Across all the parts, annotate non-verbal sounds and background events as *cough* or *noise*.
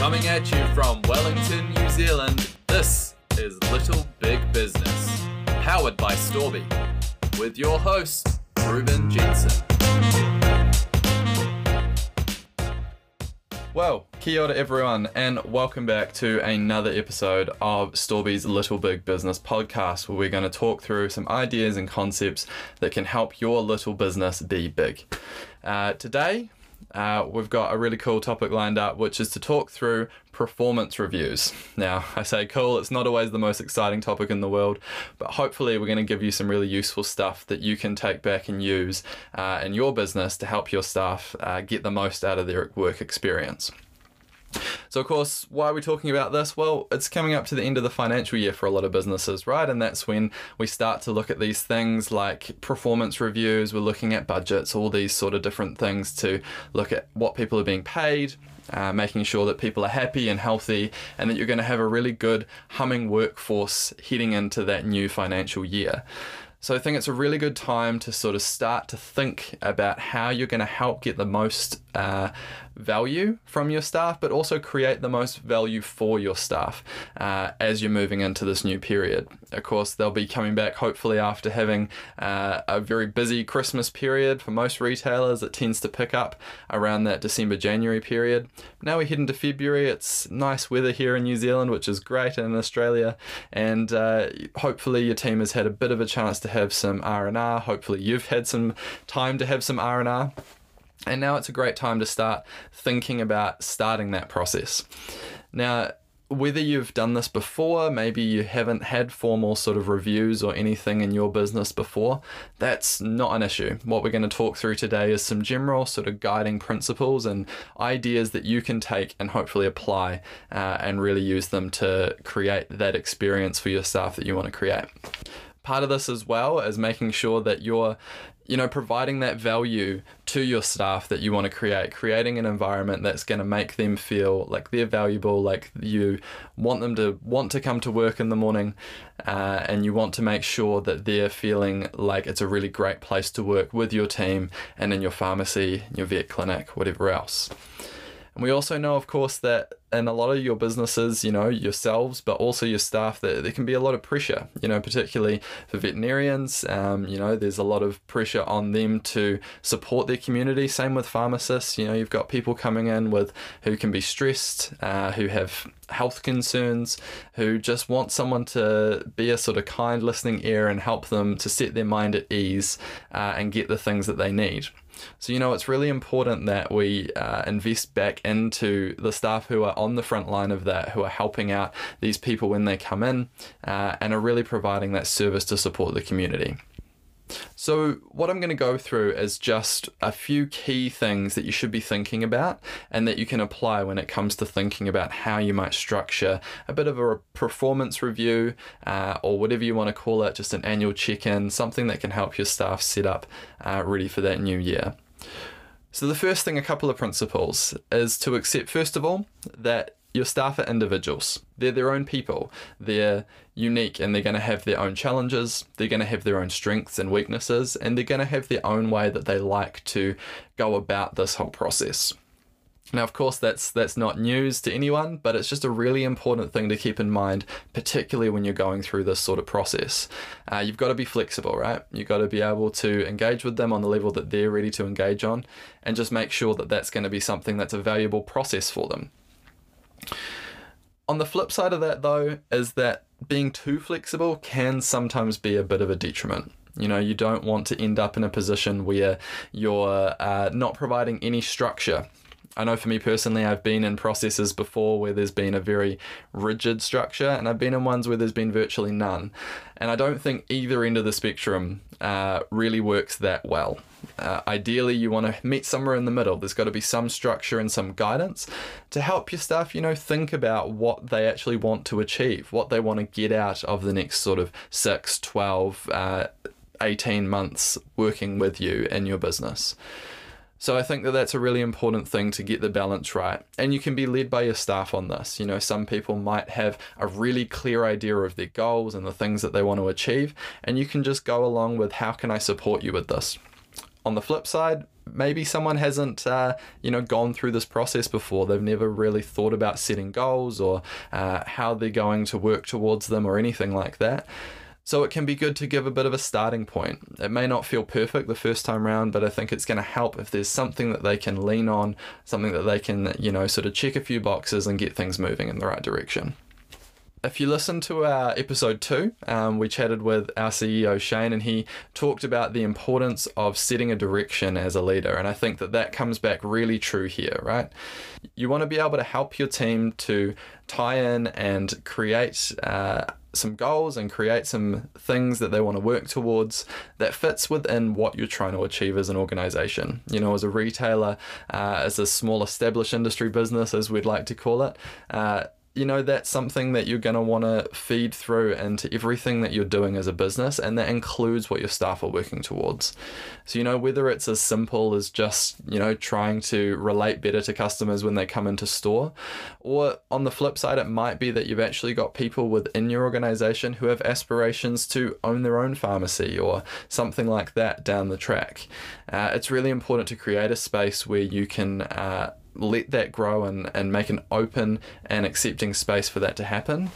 Coming at you from Wellington, New Zealand, this is Little Big Business, powered by Storby, with your host, Ruben Jensen. Well, kia ora everyone, and welcome back to another episode of Storby's Little Big Business podcast, where we're going to talk through some ideas and concepts that can help your little business be big. Uh, today, uh, we've got a really cool topic lined up, which is to talk through performance reviews. Now, *laughs* I say cool, it's not always the most exciting topic in the world, but hopefully, we're going to give you some really useful stuff that you can take back and use uh, in your business to help your staff uh, get the most out of their work experience. So, of course, why are we talking about this? Well, it's coming up to the end of the financial year for a lot of businesses, right? And that's when we start to look at these things like performance reviews, we're looking at budgets, all these sort of different things to look at what people are being paid, uh, making sure that people are happy and healthy, and that you're going to have a really good humming workforce heading into that new financial year. So I think it's a really good time to sort of start to think about how you're going to help get the most uh, value from your staff, but also create the most value for your staff uh, as you're moving into this new period. Of course, they'll be coming back hopefully after having uh, a very busy Christmas period for most retailers. It tends to pick up around that December January period. Now we head into February. It's nice weather here in New Zealand, which is great, and in Australia, and uh, hopefully your team has had a bit of a chance to have some R and R. Hopefully you've had some time to have some R and R. And now it's a great time to start thinking about starting that process. Now, whether you've done this before, maybe you haven't had formal sort of reviews or anything in your business before, that's not an issue. What we're going to talk through today is some general sort of guiding principles and ideas that you can take and hopefully apply uh, and really use them to create that experience for your staff that you want to create part of this as well is making sure that you're you know, providing that value to your staff that you want to create, creating an environment that's going to make them feel like they're valuable, like you want them to want to come to work in the morning, uh, and you want to make sure that they're feeling like it's a really great place to work with your team and in your pharmacy, your vet clinic, whatever else. And we also know, of course, that in a lot of your businesses, you know, yourselves, but also your staff, that there can be a lot of pressure, you know, particularly for veterinarians. Um, you know, there's a lot of pressure on them to support their community. Same with pharmacists. You know, you've got people coming in with who can be stressed, uh, who have health concerns, who just want someone to be a sort of kind listening ear and help them to set their mind at ease uh, and get the things that they need. So, you know, it's really important that we uh, invest back into the staff who are on the front line of that, who are helping out these people when they come in uh, and are really providing that service to support the community. So, what I'm going to go through is just a few key things that you should be thinking about and that you can apply when it comes to thinking about how you might structure a bit of a performance review uh, or whatever you want to call it, just an annual check in, something that can help your staff set up uh, ready for that new year. So, the first thing, a couple of principles, is to accept, first of all, that your staff are individuals. They're their own people. They're unique and they're going to have their own challenges. They're going to have their own strengths and weaknesses, and they're going to have their own way that they like to go about this whole process. Now, of course, that's that's not news to anyone, but it's just a really important thing to keep in mind, particularly when you're going through this sort of process. Uh, you've got to be flexible, right? You've got to be able to engage with them on the level that they're ready to engage on, and just make sure that that's going to be something that's a valuable process for them. On the flip side of that, though, is that being too flexible can sometimes be a bit of a detriment. You know, you don't want to end up in a position where you're uh, not providing any structure I know for me personally, I've been in processes before where there's been a very rigid structure, and I've been in ones where there's been virtually none. And I don't think either end of the spectrum uh, really works that well. Uh, ideally, you want to meet somewhere in the middle. There's got to be some structure and some guidance to help your staff, you know, think about what they actually want to achieve, what they want to get out of the next sort of 6, 12, uh, 18 months working with you in your business. So I think that that's a really important thing to get the balance right. And you can be led by your staff on this. You know, some people might have a really clear idea of their goals and the things that they want to achieve, and you can just go along with how can I support you with this. On the flip side, maybe someone hasn't, uh, you know, gone through this process before. They've never really thought about setting goals or uh, how they're going to work towards them or anything like that. So it can be good to give a bit of a starting point. It may not feel perfect the first time round, but I think it's going to help if there's something that they can lean on, something that they can, you know, sort of check a few boxes and get things moving in the right direction if you listen to our episode two, um, we chatted with our CEO Shane, and he talked about the importance of setting a direction as a leader. And I think that that comes back really true here, right? You want to be able to help your team to tie in and create. Uh, some goals and create some things that they want to work towards that fits within what you're trying to achieve as an organization. You know, as a retailer, uh, as a small established industry business, as we'd like to call it, uh, you know that's something that you're going to want to feed through into everything that you're doing as a business and that includes what your staff are working towards. So you know whether it's as simple as just you know trying to relate better to customers when they come into store or on the flip side it might be that you've actually got people within your organization who have aspirations to own their own pharmacy or something like that down the track. Uh, it's really important to create a space where you can uh, let that grow and, and make an open and accepting space for that to happen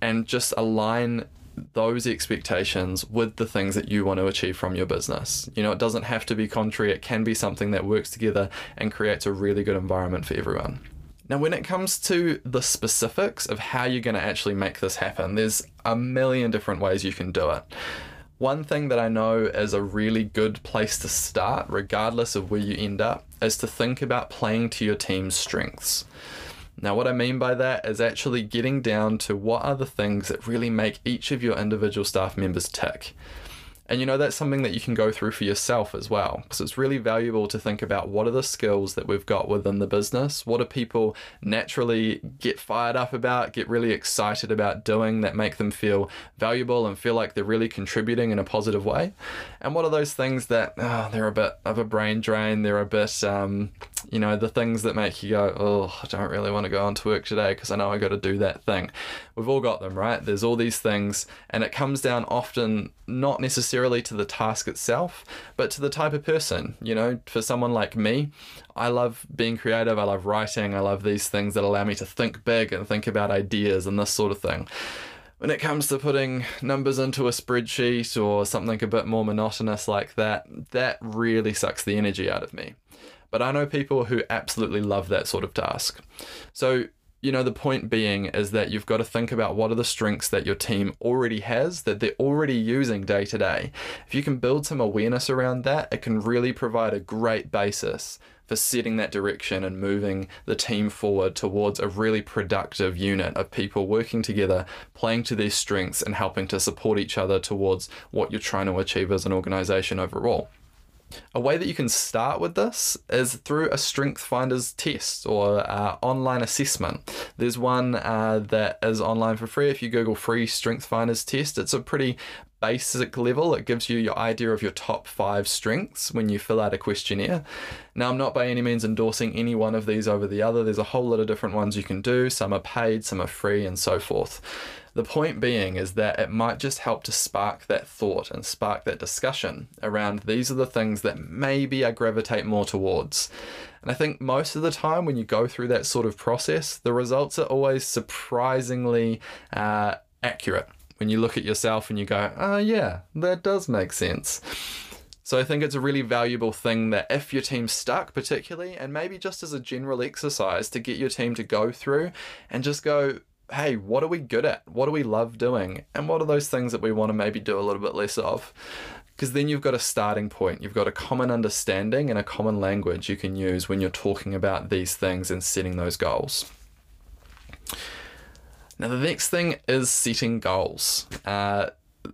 and just align those expectations with the things that you want to achieve from your business. You know, it doesn't have to be contrary, it can be something that works together and creates a really good environment for everyone. Now, when it comes to the specifics of how you're going to actually make this happen, there's a million different ways you can do it. One thing that I know is a really good place to start, regardless of where you end up, is to think about playing to your team's strengths. Now, what I mean by that is actually getting down to what are the things that really make each of your individual staff members tick. And you know, that's something that you can go through for yourself as well, because it's really valuable to think about what are the skills that we've got within the business? What do people naturally get fired up about, get really excited about doing that make them feel valuable and feel like they're really contributing in a positive way? And what are those things that oh, they're a bit of a brain drain, they're a bit, um, you know, the things that make you go, oh, I don't really want to go on to work today because I know I got to do that thing. We've all got them, right? There's all these things, and it comes down often not necessarily to the task itself, but to the type of person. You know, for someone like me, I love being creative, I love writing, I love these things that allow me to think big and think about ideas and this sort of thing when it comes to putting numbers into a spreadsheet or something a bit more monotonous like that, that really sucks the energy out of me. But I know people who absolutely love that sort of task. So you know, the point being is that you've got to think about what are the strengths that your team already has that they're already using day to day. If you can build some awareness around that, it can really provide a great basis for setting that direction and moving the team forward towards a really productive unit of people working together, playing to their strengths, and helping to support each other towards what you're trying to achieve as an organization overall. A way that you can start with this is through a Strength Finders test or uh, online assessment. There's one uh, that is online for free. If you Google free Strength Finders test, it's a pretty basic level. It gives you your idea of your top five strengths when you fill out a questionnaire. Now, I'm not by any means endorsing any one of these over the other. There's a whole lot of different ones you can do. Some are paid, some are free, and so forth. The point being is that it might just help to spark that thought and spark that discussion around these are the things that maybe I gravitate more towards. And I think most of the time when you go through that sort of process, the results are always surprisingly uh, accurate. When you look at yourself and you go, oh, yeah, that does make sense. So I think it's a really valuable thing that if your team's stuck, particularly, and maybe just as a general exercise to get your team to go through and just go, hey, what are we good at? What do we love doing? And what are those things that we want to maybe do a little bit less of? Because then you've got a starting point. You've got a common understanding and a common language you can use when you're talking about these things and setting those goals. Now, the next thing is setting goals. Uh,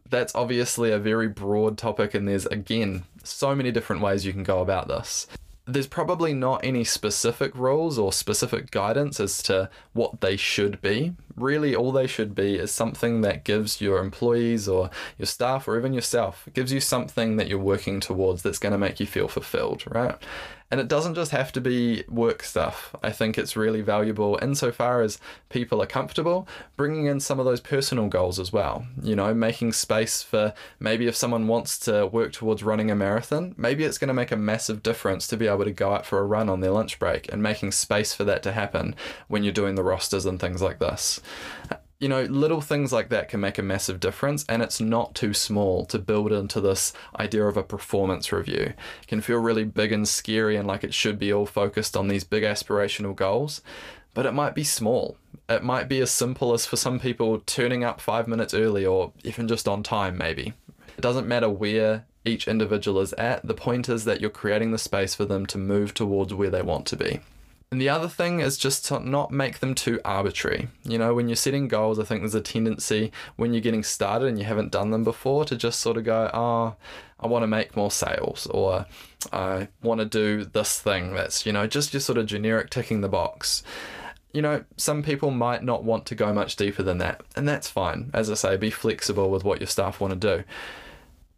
that's obviously a very broad topic, and there's again so many different ways you can go about this there's probably not any specific rules or specific guidance as to what they should be, Really, all they should be is something that gives your employees or your staff or even yourself, gives you something that you're working towards that's going to make you feel fulfilled, right? And it doesn't just have to be work stuff. I think it's really valuable insofar as people are comfortable, bringing in some of those personal goals as well. You know, making space for maybe if someone wants to work towards running a marathon, maybe it's going to make a massive difference to be able to go out for a run on their lunch break and making space for that to happen when you're doing the rosters and things like this you know, little things like that can make a massive difference, and it's not too small to build into this idea of a performance review. It can feel really big and scary and like it should be all focused on these big aspirational goals, but it might be small. It might be as simple as for some people turning up five minutes early or even just on time, maybe. It doesn't matter where each individual is at, the point is that you're creating the space for them to move towards where they want to be. And the other thing is just to not make them too arbitrary. You know, when you're setting goals, I think there's a tendency when you're getting started and you haven't done them before to just sort of go, oh, I want to make more sales or I want to do this thing that's, you know, just your sort of generic ticking the box. You know, some people might not want to go much deeper than that, and that's fine. As I say, be flexible with what your staff want to do.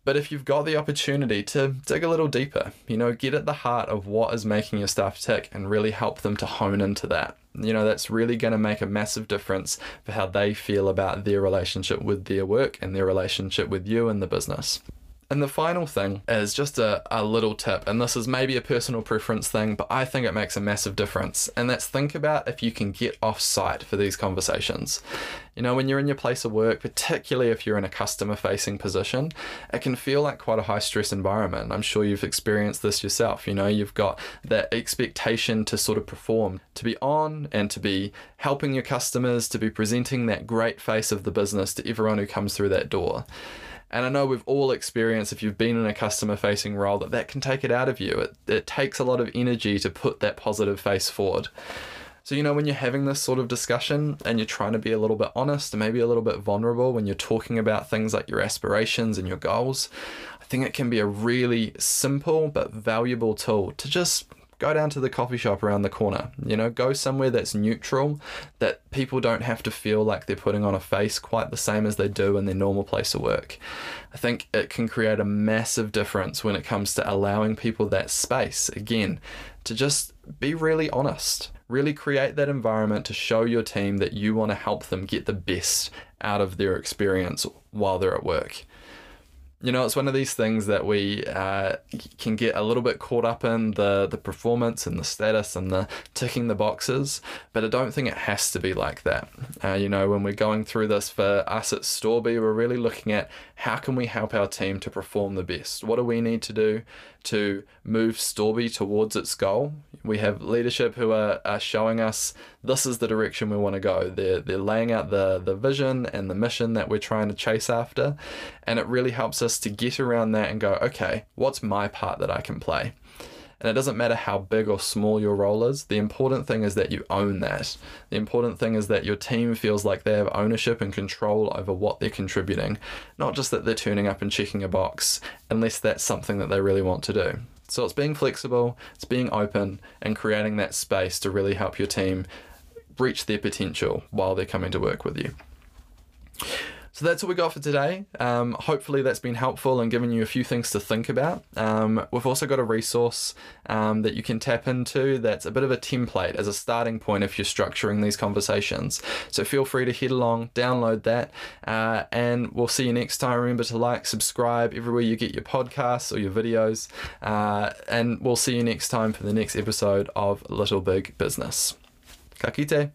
But if you've got the opportunity to dig a little deeper, you know, get at the heart of what is making your staff tick and really help them to hone into that. You know, that's really going to make a massive difference for how they feel about their relationship with their work and their relationship with you and the business. And the final thing is just a, a little tip, and this is maybe a personal preference thing, but I think it makes a massive difference. And that's think about if you can get off site for these conversations. You know, when you're in your place of work, particularly if you're in a customer facing position, it can feel like quite a high stress environment. I'm sure you've experienced this yourself. You know, you've got that expectation to sort of perform, to be on and to be helping your customers, to be presenting that great face of the business to everyone who comes through that door. And I know we've all experienced, if you've been in a customer facing role, that that can take it out of you. It, it takes a lot of energy to put that positive face forward. So, you know, when you're having this sort of discussion and you're trying to be a little bit honest and maybe a little bit vulnerable when you're talking about things like your aspirations and your goals, I think it can be a really simple but valuable tool to just go down to the coffee shop around the corner. You know, go somewhere that's neutral, that people don't have to feel like they're putting on a face quite the same as they do in their normal place of work. I think it can create a massive difference when it comes to allowing people that space, again, to just be really honest. Really create that environment to show your team that you want to help them get the best out of their experience while they're at work you know, it's one of these things that we uh, can get a little bit caught up in the the performance and the status and the ticking the boxes, but I don't think it has to be like that. Uh, you know, when we're going through this for us at Storby, we're really looking at how can we help our team to perform the best. What do we need to do to move Storby towards its goal? We have leadership who are, are showing us this is the direction we want to go. They're they're laying out the the vision and the mission that we're trying to chase after, and it really helps us to get around that and go, okay, what's my part that I can play? And it doesn't matter how big or small your role is, the important thing is that you own that. The important thing is that your team feels like they have ownership and control over what they're contributing, not just that they're turning up and checking a box, unless that's something that they really want to do. So it's being flexible, it's being open, and creating that space to really help your team reach their potential while they're coming to work with you. So that's what we got for today. Um, hopefully, that's been helpful and given you a few things to think about. Um, we've also got a resource um, that you can tap into that's a bit of a template as a starting point if you're structuring these conversations. So feel free to head along, download that, uh, and we'll see you next time. Remember to like, subscribe everywhere you get your podcasts or your videos, uh, and we'll see you next time for the next episode of Little Big Business. Kakite.